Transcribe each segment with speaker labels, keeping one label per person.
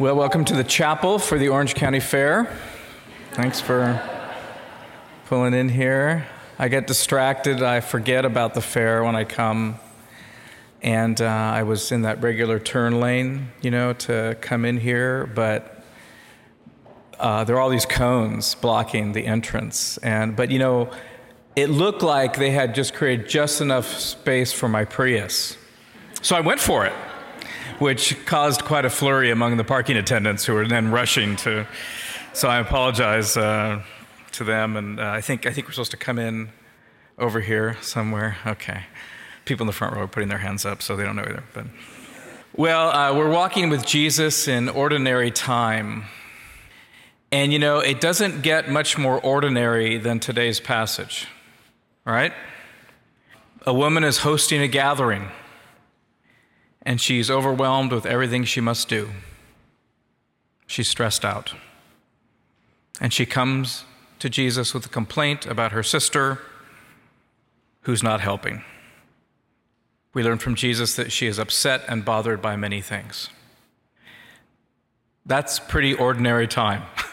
Speaker 1: Well, welcome to the chapel for the Orange County Fair. Thanks for pulling in here. I get distracted, I forget about the fair when I come. And uh, I was in that regular turn lane, you know, to come in here, but uh, there are all these cones blocking the entrance. And, but, you know, it looked like they had just created just enough space for my Prius. So I went for it which caused quite a flurry among the parking attendants who were then rushing to. So I apologize uh, to them, and uh, I think I think we're supposed to come in over here somewhere. Okay, people in the front row are putting their hands up, so they don't know either. But well, uh, we're walking with Jesus in ordinary time. And you know, it doesn't get much more ordinary than today's passage, right? A woman is hosting a gathering and she's overwhelmed with everything she must do. She's stressed out. And she comes to Jesus with a complaint about her sister who's not helping. We learn from Jesus that she is upset and bothered by many things. That's pretty ordinary time.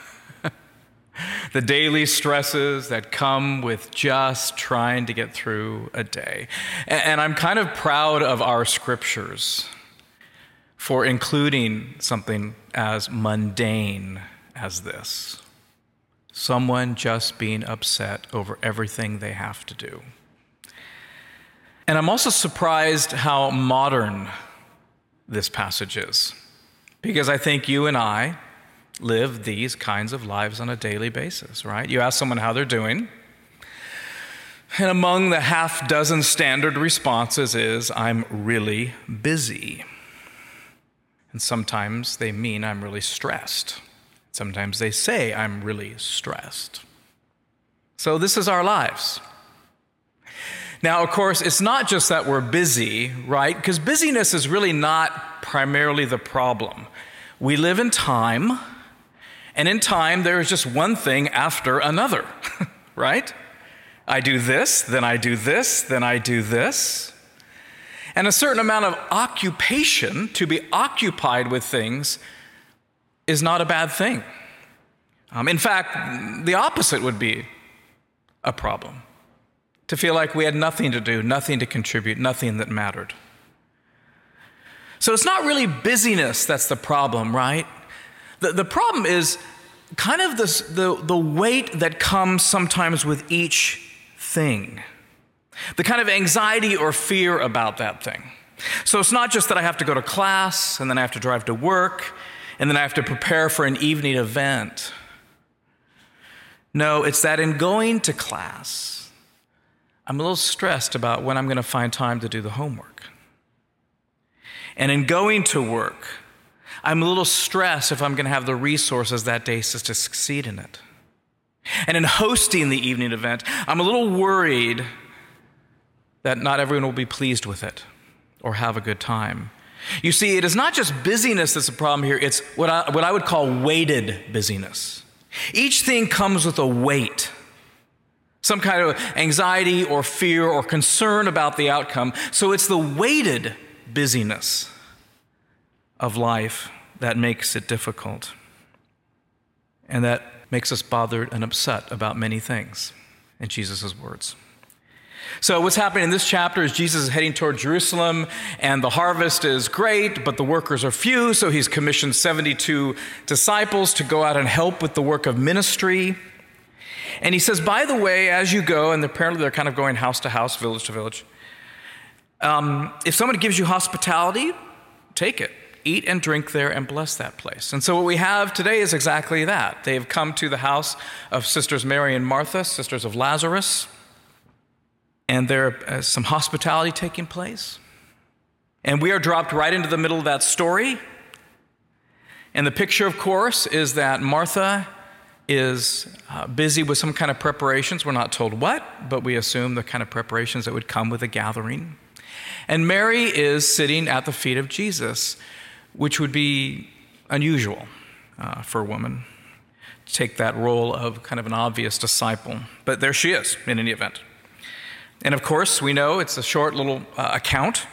Speaker 1: the daily stresses that come with just trying to get through a day. And I'm kind of proud of our scriptures for including something as mundane as this someone just being upset over everything they have to do. And I'm also surprised how modern this passage is, because I think you and I live these kinds of lives on a daily basis, right? You ask someone how they're doing, and among the half dozen standard responses is, I'm really busy. And sometimes they mean I'm really stressed. Sometimes they say I'm really stressed. So this is our lives. Now, of course, it's not just that we're busy, right? Because busyness is really not primarily the problem. We live in time and in time, there is just one thing after another, right? I do this, then I do this, then I do this. And a certain amount of occupation, to be occupied with things, is not a bad thing. Um, in fact, the opposite would be a problem. To feel like we had nothing to do, nothing to contribute, nothing that mattered. So it's not really busyness that's the problem, right? The, the problem is kind of this, the, the weight that comes sometimes with each thing, the kind of anxiety or fear about that thing. So it's not just that I have to go to class and then I have to drive to work and then I have to prepare for an evening event. No, it's that in going to class, I'm a little stressed about when I'm going to find time to do the homework. And in going to work, I'm a little stressed if I'm going to have the resources that day to succeed in it. And in hosting the evening event, I'm a little worried that not everyone will be pleased with it or have a good time. You see, it is not just busyness that's the problem here, it's what I, what I would call weighted busyness. Each thing comes with a weight, some kind of anxiety or fear or concern about the outcome. So it's the weighted busyness of life that makes it difficult. And that makes us bothered and upset about many things, in Jesus' words. So, what's happening in this chapter is Jesus is heading toward Jerusalem, and the harvest is great, but the workers are few. So, he's commissioned 72 disciples to go out and help with the work of ministry. And he says, by the way, as you go, and apparently they're kind of going house to house, village to village, um, if someone gives you hospitality, take it eat and drink there and bless that place. And so, what we have today is exactly that. They have come to the house of Sisters Mary and Martha, sisters of Lazarus, and there is some hospitality taking place. And we are dropped right into the middle of that story. And the picture, of course, is that Martha is uh, busy with some kind of preparations. We're not told what, but we assume the kind of preparations that would come with a gathering. And Mary is sitting at the feet of Jesus, which would be unusual uh, for a woman to take that role of kind of an obvious disciple. But there she is, in any event. And of course, we know it's a short little uh, account.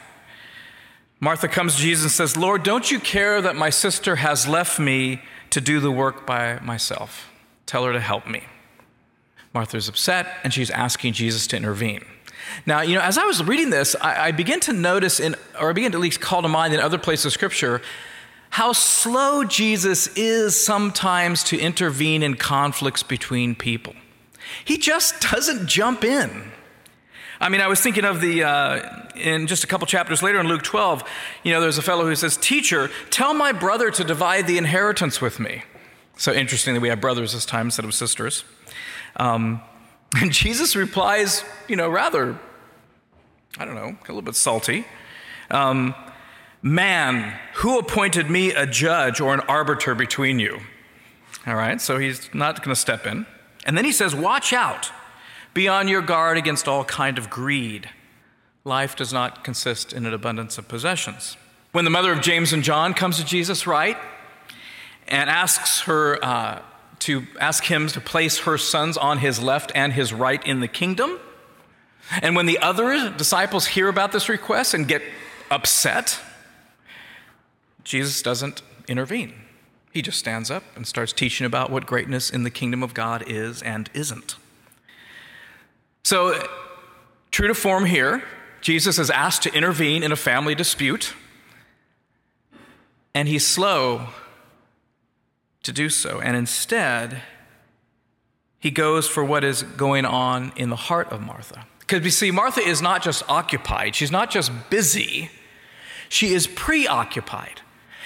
Speaker 1: Martha comes to Jesus and says, Lord, don't you care that my sister has left me to do the work by myself? Tell her to help me. Martha's upset and she's asking Jesus to intervene. Now, you know, as I was reading this, I, I begin to notice, in, or I begin to at least call to mind in other places of Scripture, how slow Jesus is sometimes to intervene in conflicts between people. He just doesn't jump in. I mean, I was thinking of the, uh, in just a couple chapters later in Luke 12, you know, there's a fellow who says, Teacher, tell my brother to divide the inheritance with me. So interestingly, we have brothers this time instead of sisters. Um, and Jesus replies, you know, rather, I don't know, a little bit salty. Um, Man, who appointed me a judge or an arbiter between you? All right, so he's not going to step in. And then he says, Watch out. Be on your guard against all kind of greed. Life does not consist in an abundance of possessions. When the mother of James and John comes to Jesus, right, and asks her uh, to ask him to place her sons on his left and his right in the kingdom, and when the other disciples hear about this request and get upset, Jesus doesn't intervene. He just stands up and starts teaching about what greatness in the kingdom of God is and isn't. So, true to form here, Jesus is asked to intervene in a family dispute, and he's slow to do so. And instead, he goes for what is going on in the heart of Martha. Because you see, Martha is not just occupied, she's not just busy, she is preoccupied.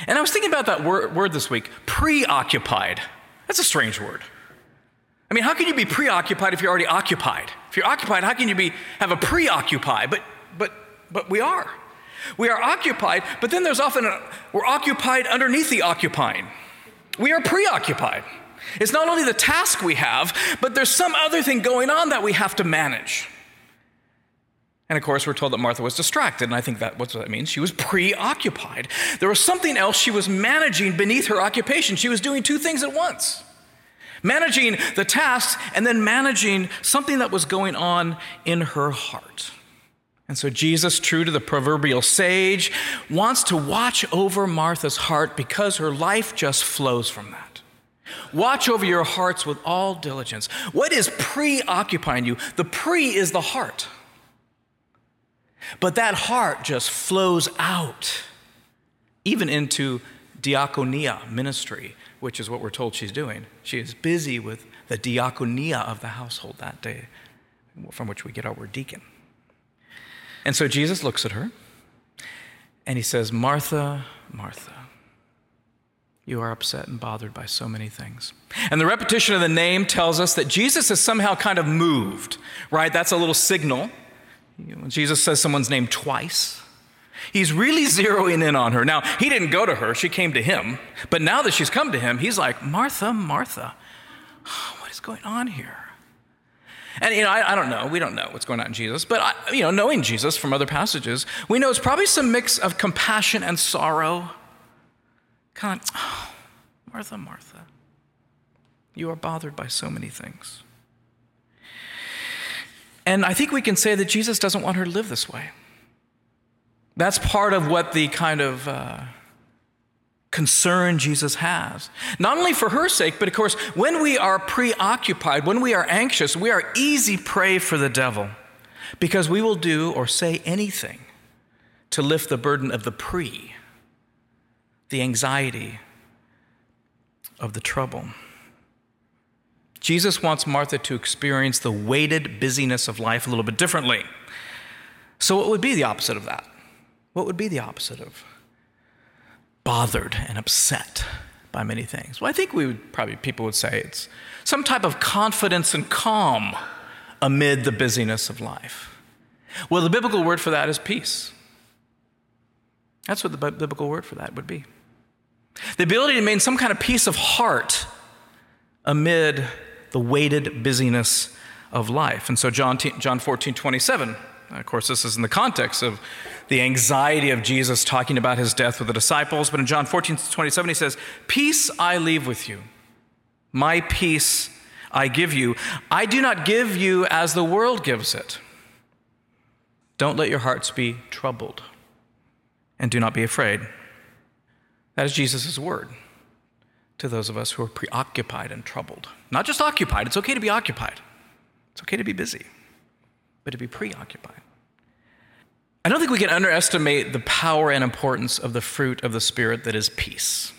Speaker 1: And I was thinking about that word, word this week preoccupied. That's a strange word. I mean, how can you be preoccupied if you're already occupied? If you're occupied, how can you be have a preoccupy? But but but we are. We are occupied, but then there's often a, we're occupied underneath the occupying. We are preoccupied. It's not only the task we have, but there's some other thing going on that we have to manage. And of course, we're told that Martha was distracted, and I think that what that means. She was preoccupied. There was something else she was managing beneath her occupation. She was doing two things at once managing the tasks and then managing something that was going on in her heart. And so, Jesus, true to the proverbial sage, wants to watch over Martha's heart because her life just flows from that. Watch over your hearts with all diligence. What is preoccupying you? The pre is the heart. But that heart just flows out, even into diaconia ministry, which is what we're told she's doing. She is busy with the diaconia of the household that day, from which we get our word deacon. And so Jesus looks at her and he says, Martha, Martha, you are upset and bothered by so many things. And the repetition of the name tells us that Jesus is somehow kind of moved, right? That's a little signal when Jesus says someone's name twice, he's really zeroing in on her. Now, he didn't go to her, she came to him. But now that she's come to him, he's like, Martha, Martha, what is going on here? And, you know, I, I, don't know. We don't know what's going on in Jesus. But, I, you know, knowing Jesus from other passages, we know it's probably some mix of compassion and sorrow. Kind of, oh, Martha, Martha, you are bothered by so many things. And I think we can say that Jesus doesn't want her to live this way. That's part of what the kind of uh, concern Jesus has. Not only for her sake, but of course, when we are preoccupied, when we are anxious, we are easy prey for the devil because we will do or say anything to lift the burden of the pre, the anxiety of the trouble. Jesus wants Martha to experience the weighted busyness of life a little bit differently. So, what would be the opposite of that? What would be the opposite of bothered and upset by many things? Well, I think we would probably, people would say it's some type of confidence and calm amid the busyness of life. Well, the biblical word for that is peace. That's what the biblical word for that would be. The ability to maintain some kind of peace of heart amid the weighted busyness of life. And so, John, John 14, 27, of course, this is in the context of the anxiety of Jesus talking about his death with the disciples. But in John 14, 27, he says, Peace I leave with you, my peace I give you. I do not give you as the world gives it. Don't let your hearts be troubled, and do not be afraid. That is Jesus' word to those of us who are preoccupied and troubled. Not just occupied, it's okay to be occupied, it's okay to be busy, but to be preoccupied. I don't think we can underestimate the power and importance of the fruit of the Spirit that is peace,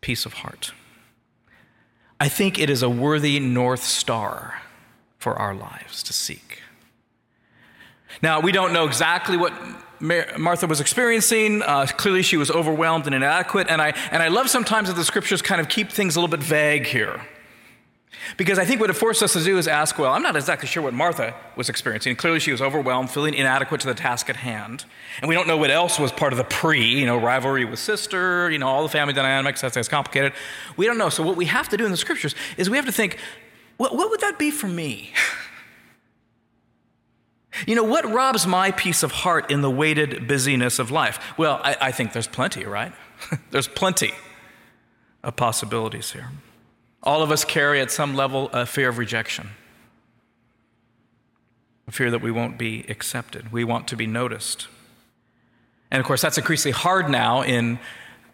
Speaker 1: peace of heart. I think it is a worthy North Star for our lives to seek. Now, we don't know exactly what Martha was experiencing. Uh, clearly, she was overwhelmed and inadequate. And I, and I love sometimes that the scriptures kind of keep things a little bit vague here. Because I think what it forced us to do is ask, well, I'm not exactly sure what Martha was experiencing. Clearly, she was overwhelmed, feeling inadequate to the task at hand. And we don't know what else was part of the pre, you know, rivalry with sister, you know, all the family dynamics, that's, that's complicated. We don't know. So, what we have to do in the scriptures is we have to think, what, what would that be for me? You know, what robs my peace of heart in the weighted busyness of life? Well, I, I think there's plenty, right? there's plenty of possibilities here. All of us carry at some level a fear of rejection, a fear that we won't be accepted. We want to be noticed. And of course, that's increasingly hard now in,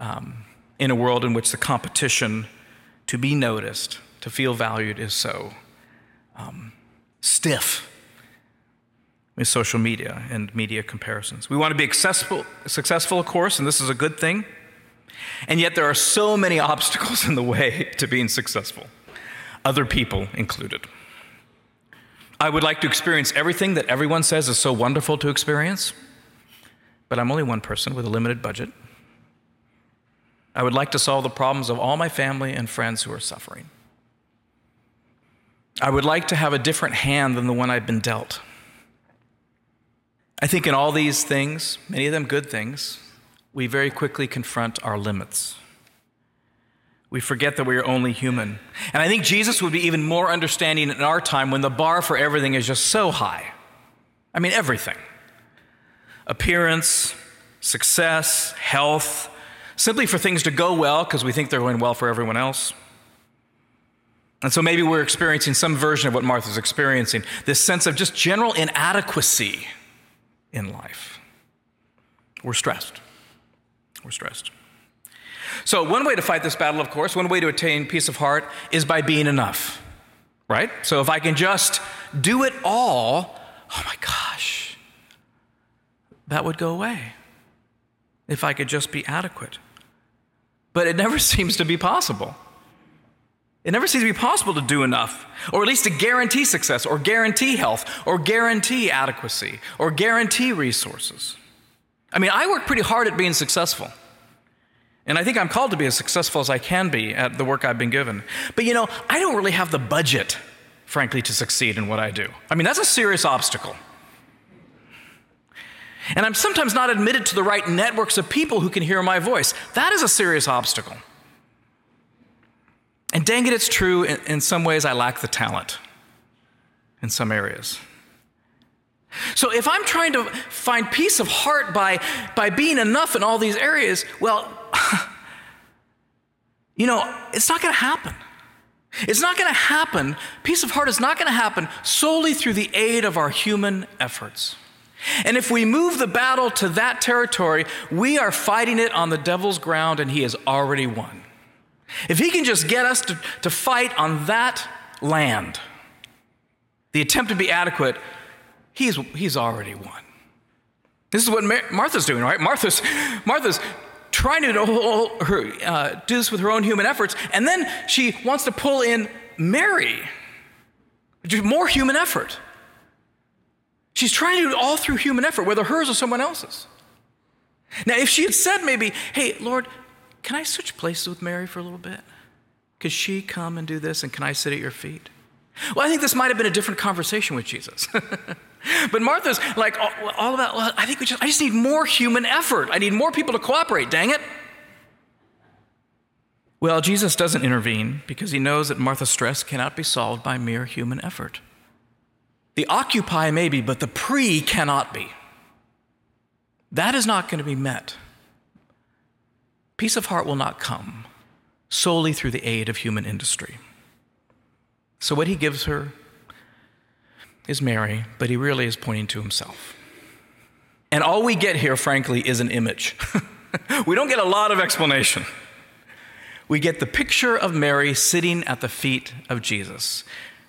Speaker 1: um, in a world in which the competition to be noticed, to feel valued, is so um, stiff with social media and media comparisons. We want to be accessible, successful, of course, and this is a good thing. And yet there are so many obstacles in the way to being successful, other people included. I would like to experience everything that everyone says is so wonderful to experience, but I'm only one person with a limited budget. I would like to solve the problems of all my family and friends who are suffering. I would like to have a different hand than the one I've been dealt. I think in all these things, many of them good things, we very quickly confront our limits. We forget that we are only human. And I think Jesus would be even more understanding in our time when the bar for everything is just so high. I mean, everything appearance, success, health, simply for things to go well because we think they're going well for everyone else. And so maybe we're experiencing some version of what Martha's experiencing this sense of just general inadequacy in life. We're stressed. We're stressed. So, one way to fight this battle, of course, one way to attain peace of heart is by being enough, right? So, if I can just do it all, oh my gosh, that would go away. If I could just be adequate. But it never seems to be possible. It never seems to be possible to do enough, or at least to guarantee success, or guarantee health, or guarantee adequacy, or guarantee resources. I mean, I work pretty hard at being successful. And I think I'm called to be as successful as I can be at the work I've been given. But you know, I don't really have the budget, frankly, to succeed in what I do. I mean, that's a serious obstacle. And I'm sometimes not admitted to the right networks of people who can hear my voice. That is a serious obstacle. And dang it, it's true, in, some ways, I lack the talent in some areas. So if I'm trying to find peace of heart by, by being enough in all these areas, well, you know, it's not going to happen. It's not going to happen. Peace of heart is not going to happen solely through the aid of our human efforts. And if we move the battle to that territory, we are fighting it on the devil's ground and he has already won. If he can just get us to, to fight on that land, the attempt to be adequate, he's, he's already won. This is what Martha's doing, right? Martha's, Martha's trying to do, her, uh, do this with her own human efforts, and then she wants to pull in Mary, Do more human effort. She's trying to do it all through human effort, whether hers or someone else's. Now, if she had said maybe, hey, Lord, can I switch places with Mary for a little bit? Could she come and do this, and can I sit at your feet? Well, I think this might have been a different conversation with Jesus. but Martha's like oh, all, all about, well, I think we just, I just need more human effort. I need more people to cooperate, dang it. Well, Jesus doesn't intervene because he knows that Martha's stress cannot be solved by mere human effort. The occupy may be, but the pre cannot be. That is not going to be met Peace of heart will not come solely through the aid of human industry. So, what he gives her is Mary, but he really is pointing to himself. And all we get here, frankly, is an image. we don't get a lot of explanation. We get the picture of Mary sitting at the feet of Jesus,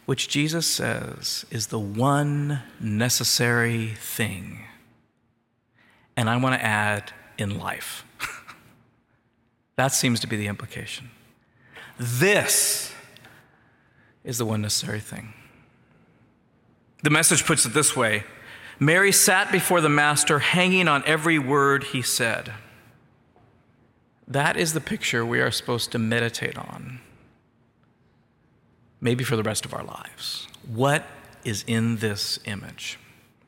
Speaker 1: which Jesus says is the one necessary thing. And I want to add in life. that seems to be the implication. This is the one necessary thing. The message puts it this way Mary sat before the Master, hanging on every word he said. That is the picture we are supposed to meditate on, maybe for the rest of our lives. What is in this image?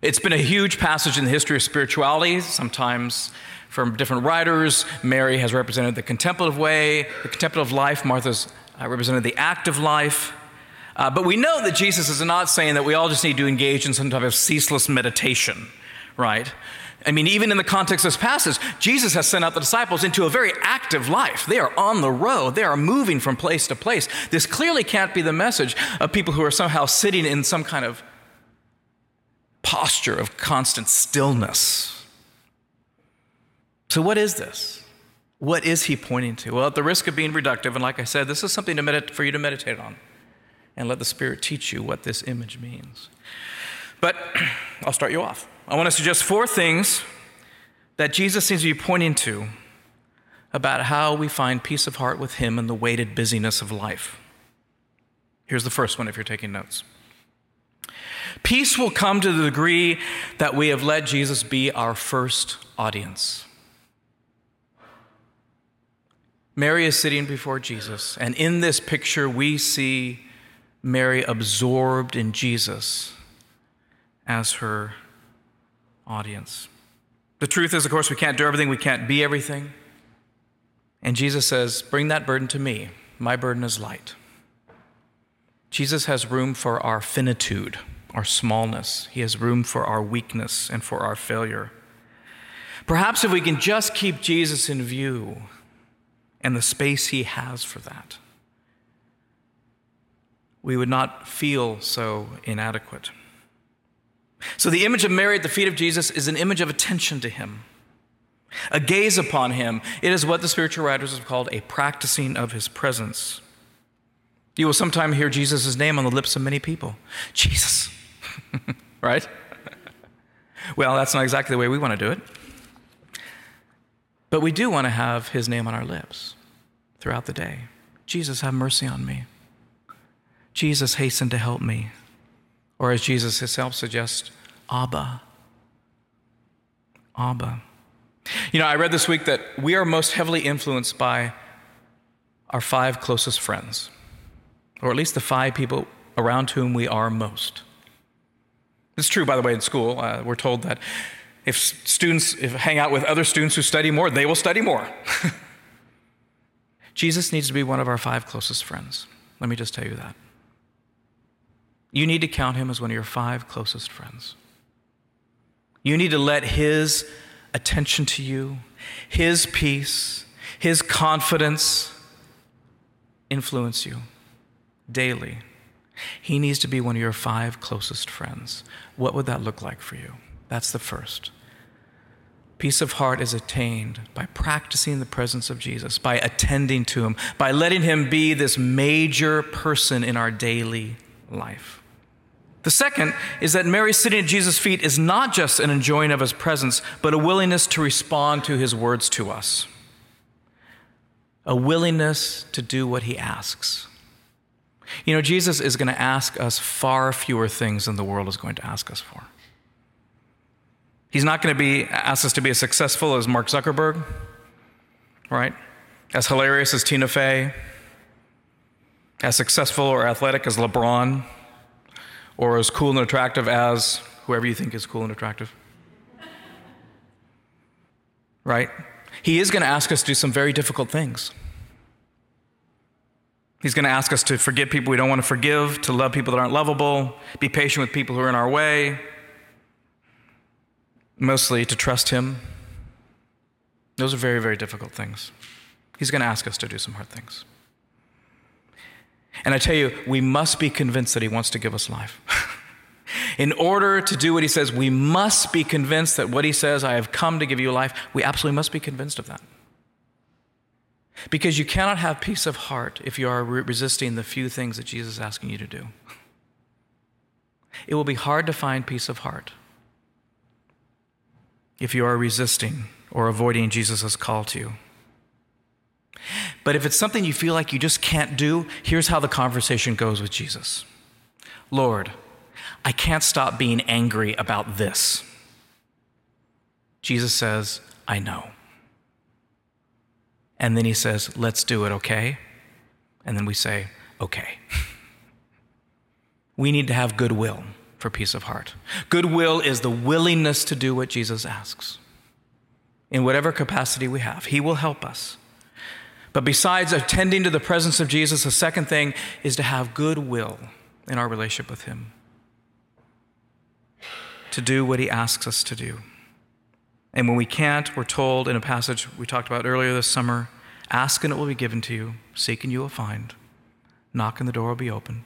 Speaker 1: It's been a huge passage in the history of spirituality, sometimes from different writers. Mary has represented the contemplative way, the contemplative life. Martha's uh, represented the active life. Uh, but we know that Jesus is not saying that we all just need to engage in some type of ceaseless meditation, right? I mean, even in the context of this passage, Jesus has sent out the disciples into a very active life. They are on the road, they are moving from place to place. This clearly can't be the message of people who are somehow sitting in some kind of posture of constant stillness. So, what is this? What is he pointing to? Well, at the risk of being reductive, and like I said, this is something for you to meditate on and let the Spirit teach you what this image means. But I'll start you off. I want to suggest four things that Jesus seems to be pointing to about how we find peace of heart with Him in the weighted busyness of life. Here's the first one if you're taking notes. Peace will come to the degree that we have let Jesus be our first audience. Mary is sitting before Jesus, and in this picture, we see Mary absorbed in Jesus as her audience. The truth is, of course, we can't do everything, we can't be everything. And Jesus says, Bring that burden to me. My burden is light. Jesus has room for our finitude, our smallness. He has room for our weakness and for our failure. Perhaps if we can just keep Jesus in view and the space he has for that, we would not feel so inadequate. So, the image of Mary at the feet of Jesus is an image of attention to him, a gaze upon him. It is what the spiritual writers have called a practicing of his presence. You will sometime hear Jesus' name on the lips of many people Jesus, right? well, that's not exactly the way we want to do it. But we do want to have his name on our lips throughout the day. Jesus, have mercy on me. Jesus, hasten to help me. Or as Jesus himself suggests, Abba. Abba. You know, I read this week that we are most heavily influenced by our five closest friends, or at least the five people around whom we are most. It's true, by the way, in school. Uh, we're told that if students if hang out with other students who study more, they will study more. Jesus needs to be one of our five closest friends. Let me just tell you that. You need to count him as one of your five closest friends. You need to let his attention to you, his peace, his confidence influence you daily. He needs to be one of your five closest friends. What would that look like for you? That's the first. Peace of heart is attained by practicing the presence of Jesus, by attending to him, by letting him be this major person in our daily life. The second is that Mary sitting at Jesus' feet is not just an enjoying of his presence, but a willingness to respond to his words to us, a willingness to do what he asks. You know, Jesus is going to ask us far fewer things than the world is going to ask us for. He's not going to be ask us to be as successful as Mark Zuckerberg, right? As hilarious as Tina Fey, as successful or athletic as LeBron, or as cool and attractive as whoever you think is cool and attractive. Right? He is going to ask us to do some very difficult things. He's going to ask us to forgive people we don't want to forgive, to love people that aren't lovable, be patient with people who are in our way, mostly to trust Him. Those are very, very difficult things. He's going to ask us to do some hard things. And I tell you, we must be convinced that He wants to give us life. In order to do what he says, we must be convinced that what he says, I have come to give you life, we absolutely must be convinced of that. Because you cannot have peace of heart if you are re- resisting the few things that Jesus is asking you to do. It will be hard to find peace of heart if you are resisting or avoiding Jesus' call to you. But if it's something you feel like you just can't do, here's how the conversation goes with Jesus Lord, I can't stop being angry about this. Jesus says, I know. And then he says, Let's do it, okay? And then we say, Okay. we need to have goodwill for peace of heart. Goodwill is the willingness to do what Jesus asks in whatever capacity we have. He will help us. But besides attending to the presence of Jesus, the second thing is to have goodwill in our relationship with Him, to do what He asks us to do. And when we can't, we're told in a passage we talked about earlier this summer ask and it will be given to you, seek and you will find, knock and the door will be open.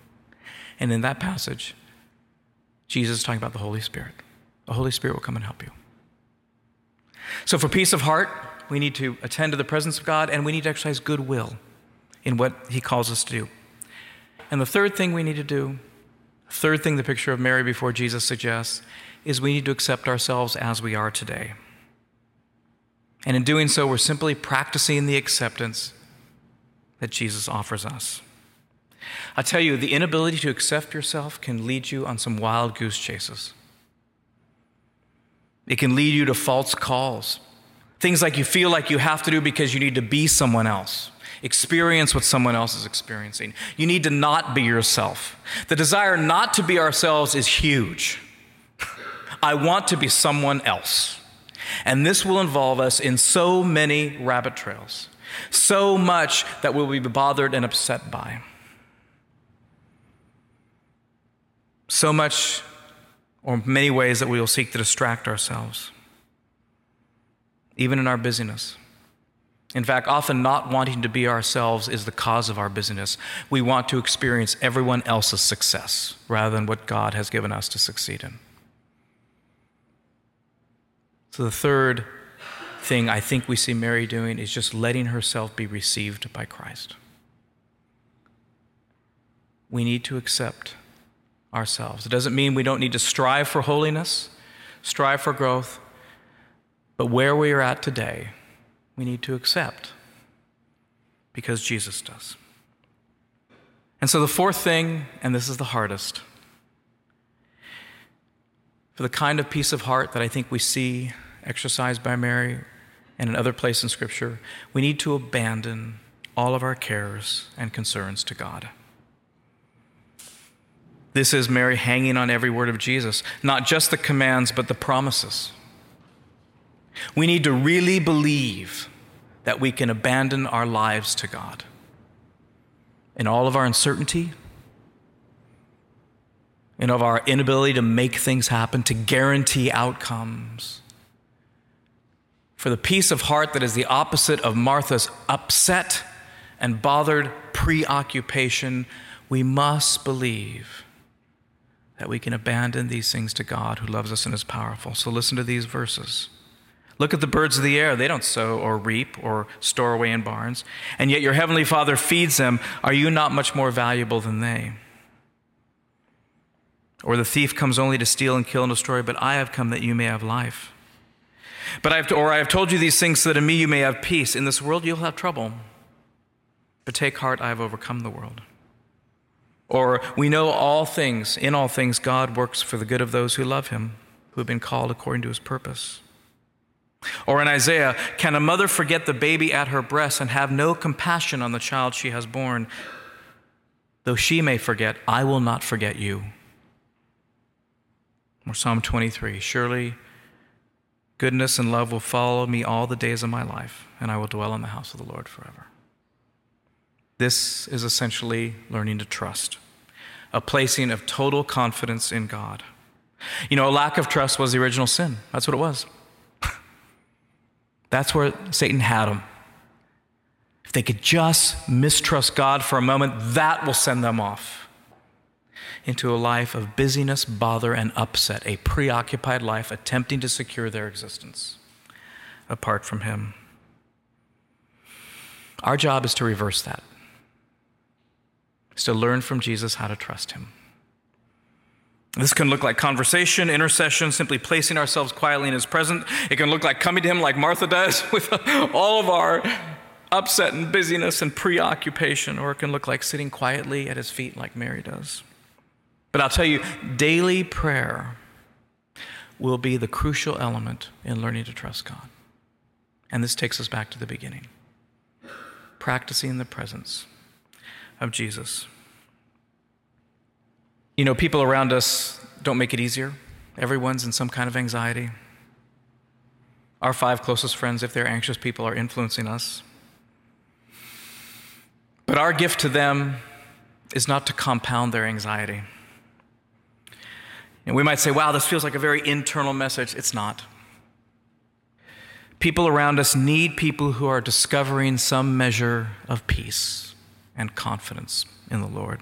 Speaker 1: And in that passage, Jesus is talking about the Holy Spirit. The Holy Spirit will come and help you. So, for peace of heart, we need to attend to the presence of God and we need to exercise goodwill in what He calls us to do. And the third thing we need to do, third thing the picture of Mary before Jesus suggests, is we need to accept ourselves as we are today. And in doing so, we're simply practicing the acceptance that Jesus offers us. I tell you, the inability to accept yourself can lead you on some wild goose chases. It can lead you to false calls. Things like you feel like you have to do because you need to be someone else, experience what someone else is experiencing. You need to not be yourself. The desire not to be ourselves is huge. I want to be someone else. And this will involve us in so many rabbit trails, so much that we'll be bothered and upset by. So much, or many ways that we will seek to distract ourselves, even in our busyness. In fact, often not wanting to be ourselves is the cause of our busyness. We want to experience everyone else's success rather than what God has given us to succeed in. So, the third thing I think we see Mary doing is just letting herself be received by Christ. We need to accept ourselves. It doesn't mean we don't need to strive for holiness, strive for growth, but where we are at today, we need to accept because Jesus does. And so, the fourth thing, and this is the hardest, for the kind of peace of heart that I think we see exercised by Mary and in other places in Scripture, we need to abandon all of our cares and concerns to God. This is Mary hanging on every word of Jesus, not just the commands, but the promises. We need to really believe that we can abandon our lives to God. In all of our uncertainty, and of our inability to make things happen, to guarantee outcomes. For the peace of heart that is the opposite of Martha's upset and bothered preoccupation, we must believe that we can abandon these things to God who loves us and is powerful. So listen to these verses. Look at the birds of the air. They don't sow or reap or store away in barns, and yet your heavenly Father feeds them. Are you not much more valuable than they? Or the thief comes only to steal and kill and destroy, but I have come that you may have life. But I have to, or I have told you these things so that in me you may have peace. In this world you'll have trouble. But take heart, I have overcome the world. Or we know all things, in all things, God works for the good of those who love him, who have been called according to his purpose. Or in Isaiah, can a mother forget the baby at her breast and have no compassion on the child she has born? Though she may forget, I will not forget you. Or Psalm 23 Surely goodness and love will follow me all the days of my life, and I will dwell in the house of the Lord forever. This is essentially learning to trust, a placing of total confidence in God. You know, a lack of trust was the original sin. That's what it was. That's where Satan had them. If they could just mistrust God for a moment, that will send them off. into a life of busyness, bother, and upset, a preoccupied life attempting to secure their existence apart from Him. Our job is to reverse that, is to learn from Jesus how to trust Him. This can look like conversation, intercession, simply placing ourselves quietly in His presence. It can look like coming to Him like Martha does with all of our upset and busyness and preoccupation, or it can look like sitting quietly at His feet like Mary does. But I'll tell you, daily prayer will be the crucial element in learning to trust God. And this takes us back to the beginning practicing the presence of Jesus. You know, people around us don't make it easier. Everyone's in some kind of anxiety. Our five closest friends, if they're anxious people, are influencing us. But our gift to them is not to compound their anxiety. And we might say, wow, this feels like a very internal message. It's not. People around us need people who are discovering some measure of peace and confidence in the Lord.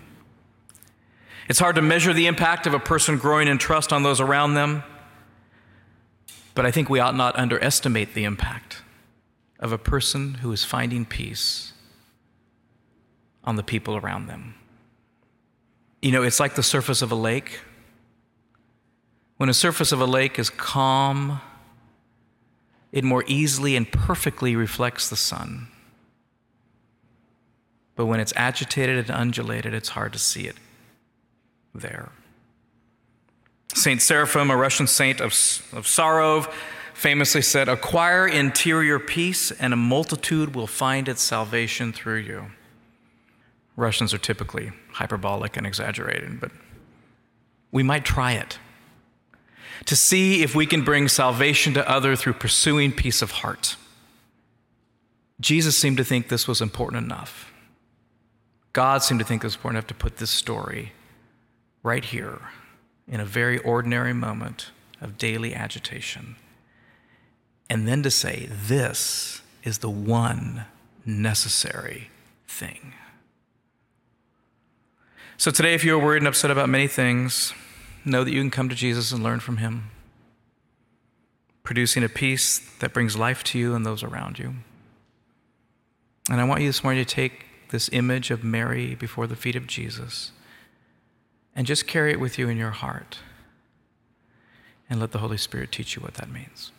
Speaker 1: It's hard to measure the impact of a person growing in trust on those around them, but I think we ought not underestimate the impact of a person who is finding peace on the people around them. You know, it's like the surface of a lake. When a surface of a lake is calm it more easily and perfectly reflects the sun. But when it's agitated and undulated, it's hard to see it there. Saint Seraphim, a Russian saint of, of Sarov, famously said, Acquire interior peace, and a multitude will find its salvation through you. Russians are typically hyperbolic and exaggerated, but we might try it to see if we can bring salvation to others through pursuing peace of heart. Jesus seemed to think this was important enough. God seemed to think it was important enough to put this story right here in a very ordinary moment of daily agitation. And then to say, this is the one necessary thing. So today, if you're worried and upset about many things, know that you can come to Jesus and learn from him, producing a peace that brings life to you and those around you. And I want you this morning to take this image of Mary before the feet of Jesus and just carry it with you in your heart and let the Holy Spirit teach you what that means.